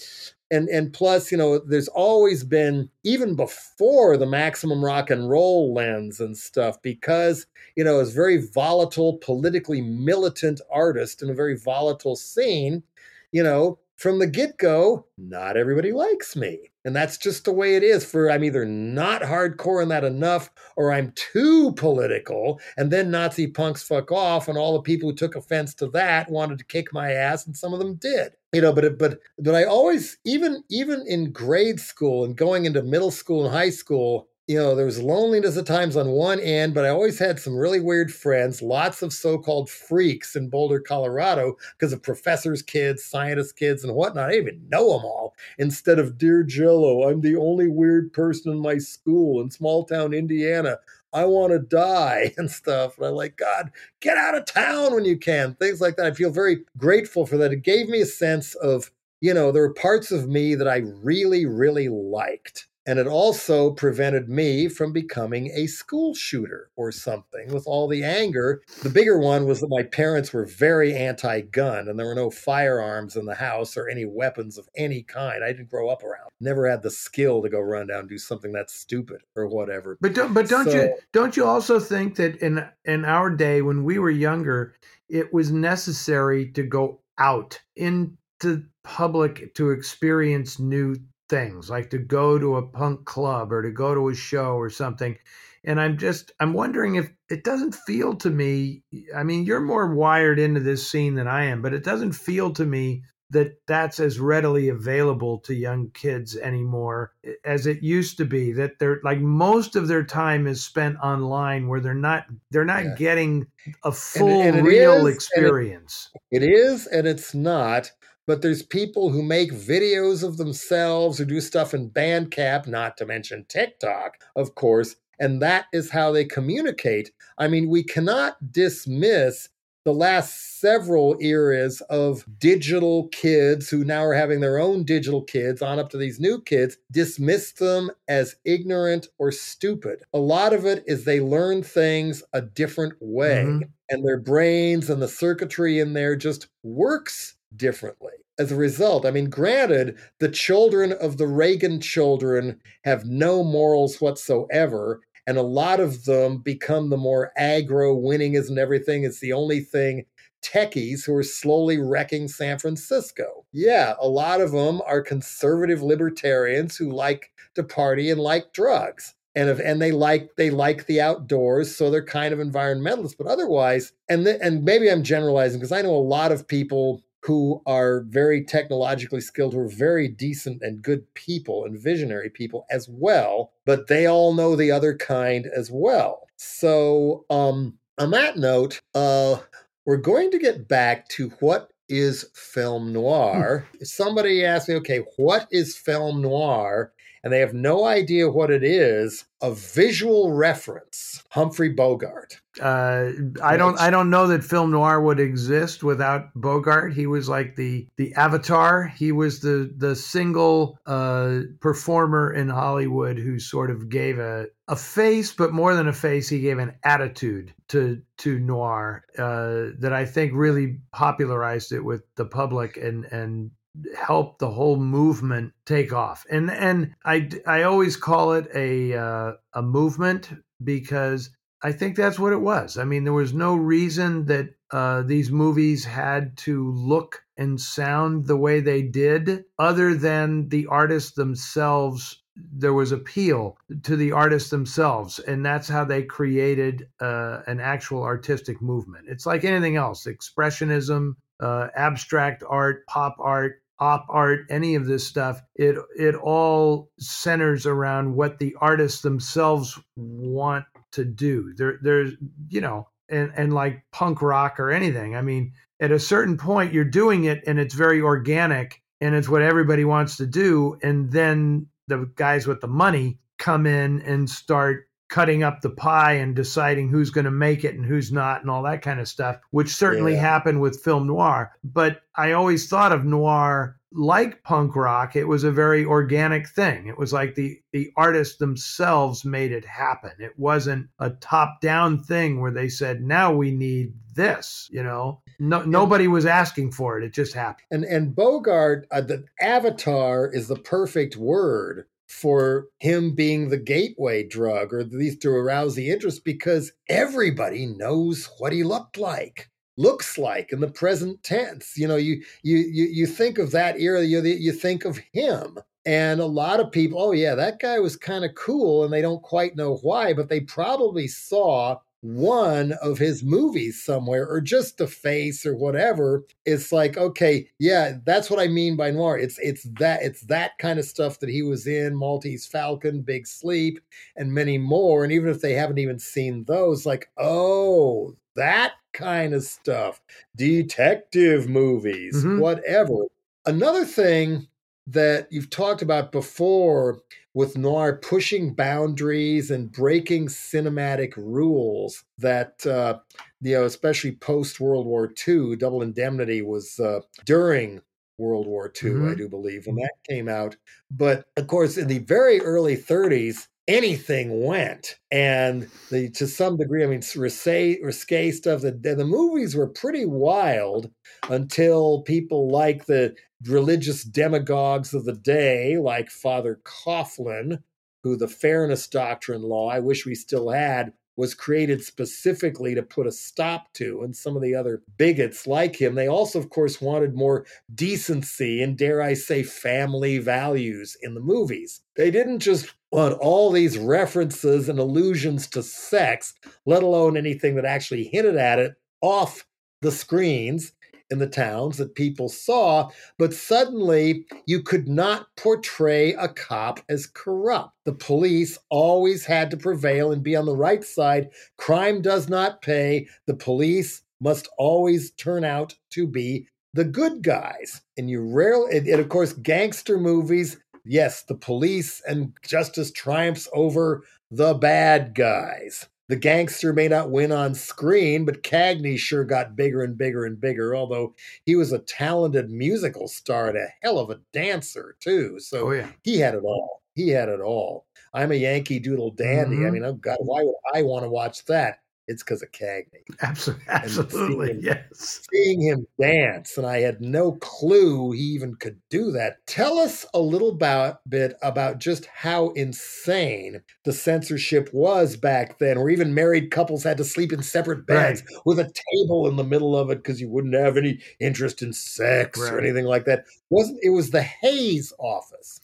and and plus you know there's always been even before the maximum rock and roll lens and stuff because you know as very volatile politically militant artist in a very volatile scene you know from the get-go not everybody likes me. And that's just the way it is for i'm either not hardcore in that enough or i'm too political and then nazi punks fuck off and all the people who took offense to that wanted to kick my ass and some of them did you know but but but i always even even in grade school and going into middle school and high school you know, there was loneliness at times on one end, but I always had some really weird friends, lots of so called freaks in Boulder, Colorado, because of professors' kids, scientists' kids, and whatnot. I even know them all. Instead of, Dear Jello, I'm the only weird person in my school in small town Indiana. I want to die and stuff. And I'm like, God, get out of town when you can. Things like that. I feel very grateful for that. It gave me a sense of, you know, there were parts of me that I really, really liked and it also prevented me from becoming a school shooter or something with all the anger. The bigger one was that my parents were very anti gun and there were no firearms in the house or any weapons of any kind. I didn't grow up around. Never had the skill to go run down and do something that's stupid or whatever. But don't, but don't so, you don't you also think that in in our day when we were younger, it was necessary to go out into public to experience new things, like to go to a punk club or to go to a show or something. And I'm just I'm wondering if it doesn't feel to me. I mean, you're more wired into this scene than I am, but it doesn't feel to me that that's as readily available to young kids anymore as it used to be that they're like most of their time is spent online where they're not they're not yeah. getting a full and, and real is, experience it, it is and it's not but there's people who make videos of themselves who do stuff in Bandcamp, not to mention TikTok, of course, and that is how they communicate. I mean, we cannot dismiss the last several eras of digital kids who now are having their own digital kids on up to these new kids, dismiss them as ignorant or stupid. A lot of it is they learn things a different way, mm-hmm. and their brains and the circuitry in there just works differently. As a result, I mean, granted, the children of the Reagan children have no morals whatsoever, and a lot of them become the more aggro, winning isn't everything, it's the only thing techies who are slowly wrecking San Francisco. Yeah, a lot of them are conservative libertarians who like to party and like drugs. And if, and they like they like the outdoors, so they're kind of environmentalists. But otherwise, and the, and maybe I'm generalizing because I know a lot of people who are very technologically skilled, who are very decent and good people and visionary people as well, but they all know the other kind as well. So, um, on that note, uh, we're going to get back to what is film noir. Hmm. Somebody asked me, okay, what is film noir? And they have no idea what it is. A visual reference. Humphrey Bogart. Uh, I don't. I don't know that film noir would exist without Bogart. He was like the the avatar. He was the the single uh, performer in Hollywood who sort of gave a a face, but more than a face, he gave an attitude to to noir uh, that I think really popularized it with the public and and helped the whole movement take off. And and I I always call it a uh, a movement because I think that's what it was. I mean, there was no reason that uh, these movies had to look and sound the way they did, other than the artists themselves. There was appeal to the artists themselves, and that's how they created uh, an actual artistic movement. It's like anything else expressionism, uh, abstract art, pop art, op art, any of this stuff, it it all centers around what the artists themselves want to do. There there's you know, and and like punk rock or anything. I mean, at a certain point you're doing it and it's very organic and it's what everybody wants to do. And then the guys with the money come in and start cutting up the pie and deciding who's going to make it and who's not and all that kind of stuff, which certainly yeah. happened with film noir. But I always thought of noir like punk rock, it was a very organic thing. It was like the the artists themselves made it happen. It wasn't a top down thing where they said, "Now we need this." You know, no, nobody was asking for it. It just happened. And and Bogart, uh, the Avatar is the perfect word for him being the gateway drug, or at least to arouse the interest, because everybody knows what he looked like looks like in the present tense. You know, you you you, you think of that era, you you think of him. And a lot of people, oh yeah, that guy was kind of cool, and they don't quite know why, but they probably saw one of his movies somewhere or just a face or whatever it's like okay yeah that's what i mean by noir it's it's that it's that kind of stuff that he was in maltese falcon big sleep and many more and even if they haven't even seen those like oh that kind of stuff, detective movies, mm-hmm. whatever. Another thing that you've talked about before with noir pushing boundaries and breaking cinematic rules that uh, you know especially post world war ii double indemnity was uh, during world war ii mm-hmm. i do believe when that came out but of course in the very early 30s anything went. And the, to some degree, I mean, risque, stuff. The, the movies were pretty wild until people like the religious demagogues of the day, like Father Coughlin, who the Fairness Doctrine law, I wish we still had, was created specifically to put a stop to, and some of the other bigots like him. They also, of course, wanted more decency and, dare I say, family values in the movies. They didn't just want all these references and allusions to sex, let alone anything that actually hinted at it off the screens in the towns that people saw, but suddenly you could not portray a cop as corrupt. The police always had to prevail and be on the right side. Crime does not pay. The police must always turn out to be the good guys. And you rarely, and, and of course, gangster movies, yes, the police and justice triumphs over the bad guys. The gangster may not win on screen, but Cagney sure got bigger and bigger and bigger, although he was a talented musical star and a hell of a dancer, too. So oh, yeah. he had it all. He had it all. I'm a Yankee Doodle dandy. Mm-hmm. I mean, oh God, why would I want to watch that? It's because of Cagney. Absolutely, absolutely seeing him, yes. Seeing him dance, and I had no clue he even could do that. Tell us a little about, bit about just how insane the censorship was back then, where even married couples had to sleep in separate beds right. with a table in the middle of it because you wouldn't have any interest in sex right. or anything like that. wasn't It was the Hays office.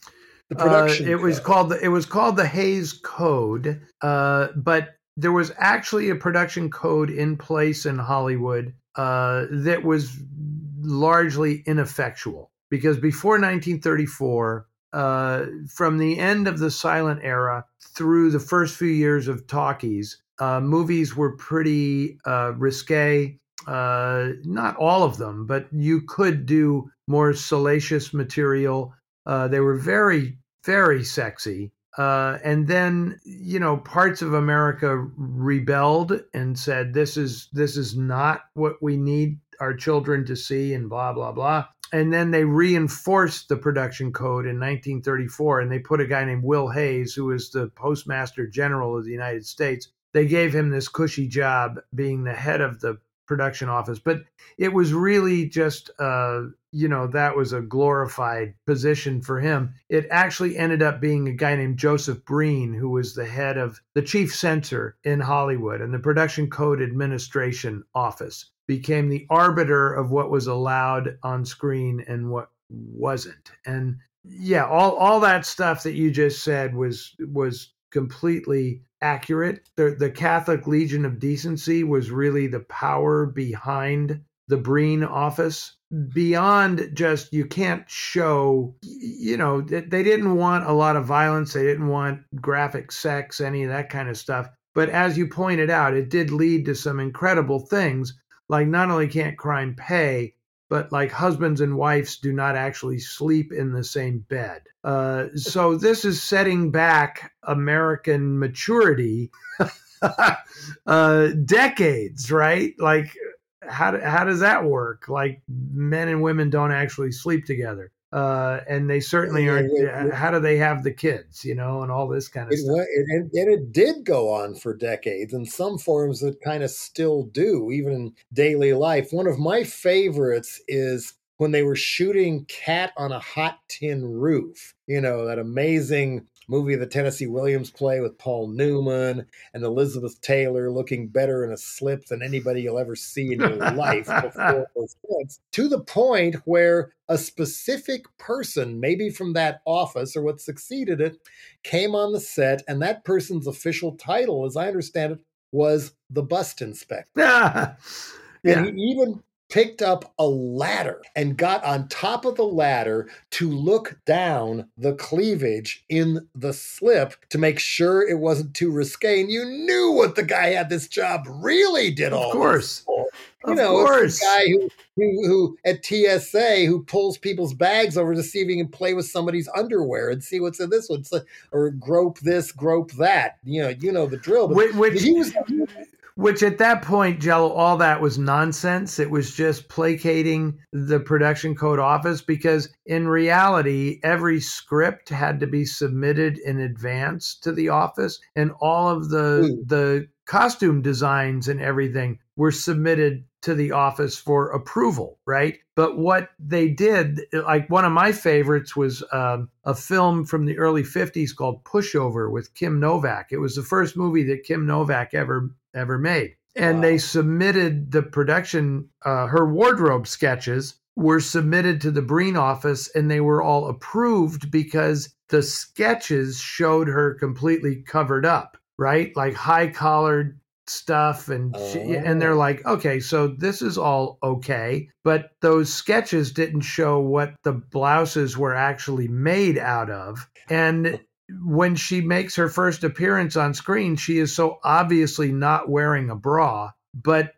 The production. Uh, it code. was called the, it was called the Hays Code, uh, but there was actually a production code in place in Hollywood uh, that was largely ineffectual because before 1934, uh, from the end of the silent era through the first few years of talkies, uh, movies were pretty uh, risque. Uh, not all of them, but you could do more salacious material. Uh, they were very, very sexy. Uh, and then you know parts of America rebelled and said this is this is not what we need our children to see and blah blah blah. And then they reinforced the production code in 1934 and they put a guy named Will Hays, who was the postmaster general of the United States. They gave him this cushy job being the head of the production office, but it was really just uh, you know, that was a glorified position for him. It actually ended up being a guy named Joseph Breen, who was the head of the chief censor in Hollywood and the Production Code Administration Office, became the arbiter of what was allowed on screen and what wasn't. And yeah, all, all that stuff that you just said was was completely accurate. The, the Catholic Legion of Decency was really the power behind the Breen office. Beyond just you can't show you know they didn't want a lot of violence. They didn't want graphic sex any of that kind of stuff. But as you pointed out it did lead to some incredible things like not only can't crime pay but like husbands and wives do not actually sleep in the same bed. Uh, so this is setting back American maturity uh, decades, right? Like, how how does that work? Like, men and women don't actually sleep together uh, and they certainly are. how do they have the kids, you know, and all this kind of it, stuff? And it did go on for decades, and some forms that kind of still do, even in daily life. One of my favorites is when they were shooting Cat on a Hot Tin Roof. You know, that amazing movie of the Tennessee Williams play with Paul Newman and Elizabeth Taylor looking better in a slip than anybody you'll ever see in your life before those to the point where a specific person, maybe from that office or what succeeded it, came on the set, and that person's official title, as I understand it, was the bust inspector. yeah. And he even picked up a ladder and got on top of the ladder to look down the cleavage in the slip to make sure it wasn't too risque. And you knew what the guy had this job really did all. Of course. You of know, course. the guy who, who, who at TSA who pulls people's bags over to see if he can play with somebody's underwear and see what's in this one, or grope this, grope that. You know, you know the drill. But which, which he was which at that point, Jello, all that was nonsense. It was just placating the production code office because in reality, every script had to be submitted in advance to the office, and all of the mm. the costume designs and everything were submitted to the office for approval, right? But what they did, like one of my favorites was um, a film from the early 50s called Pushover with Kim Novak. It was the first movie that Kim Novak ever ever made. And wow. they submitted the production, uh, her wardrobe sketches were submitted to the Breen office and they were all approved because the sketches showed her completely covered up, right? Like high collared stuff and oh. she, and they're like okay so this is all okay but those sketches didn't show what the blouses were actually made out of and when she makes her first appearance on screen, she is so obviously not wearing a bra, but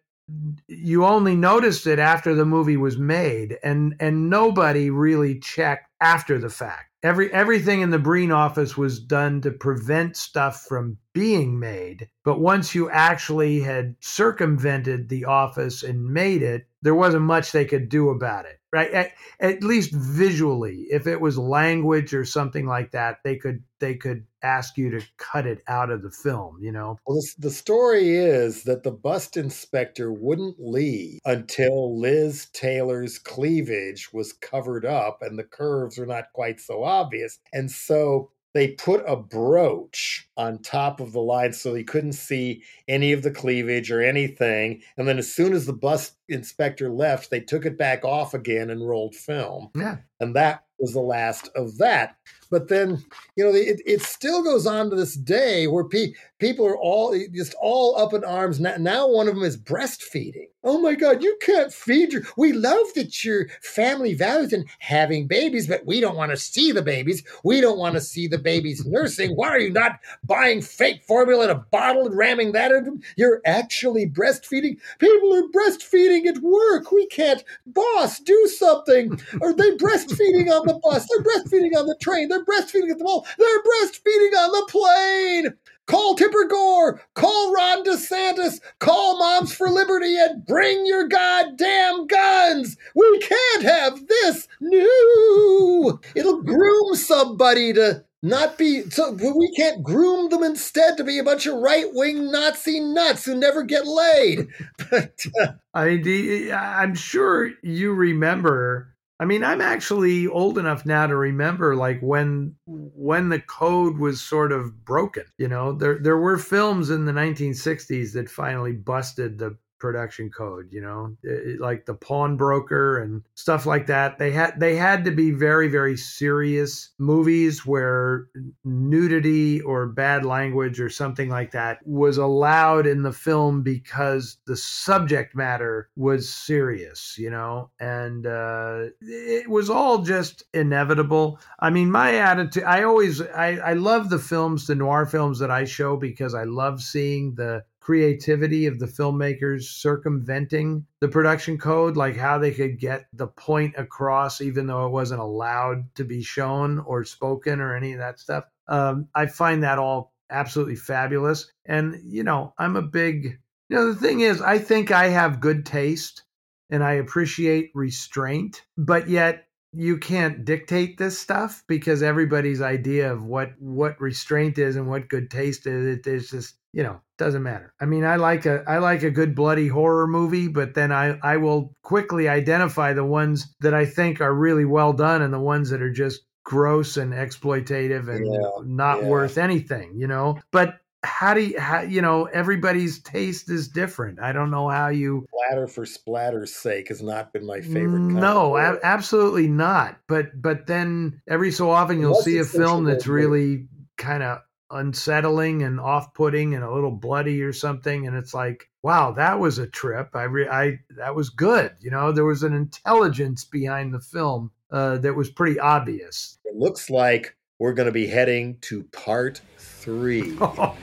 you only noticed it after the movie was made and and nobody really checked after the fact. Every everything in the Breen office was done to prevent stuff from being made, but once you actually had circumvented the office and made it, there wasn't much they could do about it right? At, at, least visually if it was language or something like that they could they could ask you to cut it out of the film you know? Well the story is that the bust inspector wouldn't leave until liz taylor's cleavage was covered up and the curves were not quite so obvious. And so they put a brooch on top of the line so he couldn't see any of the cleavage or anything. And then as soon as the bus inspector left, they took it back off again and rolled film. Yeah. And that was the last of that. But then, you know, it, it still goes on to this day where pe- people are all just all up in arms. Now, now one of them is breastfeeding. Oh my God, you can't feed your. We love that your family values in having babies, but we don't want to see the babies. We don't want to see the babies nursing. Why are you not buying fake formula in a bottle and ramming that into them? You're actually breastfeeding. People are breastfeeding at work. We can't. Boss, do something. Are they breastfeeding on the bus? They're breastfeeding on the train. They're breastfeeding at the mall. They're breastfeeding on the plane. Call Tipper Gore. Call Ron DeSantis. Call Moms for Liberty and bring your goddamn guns. We can't have this. No. It'll groom somebody to not be so we can't groom them instead to be a bunch of right-wing nazi nuts who never get laid but uh, I, i'm sure you remember I mean, I'm actually old enough now to remember like when when the code was sort of broken. You know, there there were films in the 1960s that finally busted the production code you know? It, like the pawnbroker and stuff like that. They had they had to be very very serious movies where nudity or bad language or something like that was allowed in the film because the subject matter was serious you know? And uh, it was all just inevitable. I mean my attitude i always i i love the films the noir films that i show because i love seeing the creativity of the filmmakers circumventing the production code, like how they could get the point across, even though it wasn't allowed to be shown or spoken or any of that stuff. Um, I find that all absolutely fabulous. And, you know, I'm a big, you know, the thing is, I think I have good taste and I appreciate restraint, but yet you can't dictate this stuff because everybody's idea of what what restraint is and what good taste is it is just you know doesn't matter. I mean i like a i like a good bloody horror movie but then i i will quickly identify the ones that i think are really well done and the ones that are just gross and exploitative and yeah, not yeah. worth anything you know? But how do you how, you know everybody's taste is different. I don't know how you splatter for splatter's sake has not been my favorite no a- absolutely not. But but then every so often you'll see a film that's really kind of unsettling and off-putting and a little bloody or something and it's like wow that was a trip i re- i that was good you know there was an intelligence behind the film uh, that was pretty obvious it looks like we're going to be heading to part three. Oh,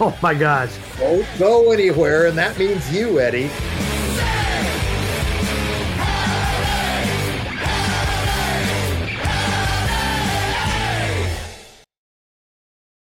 oh my gosh. Don't go anywhere, and that means you, Eddie.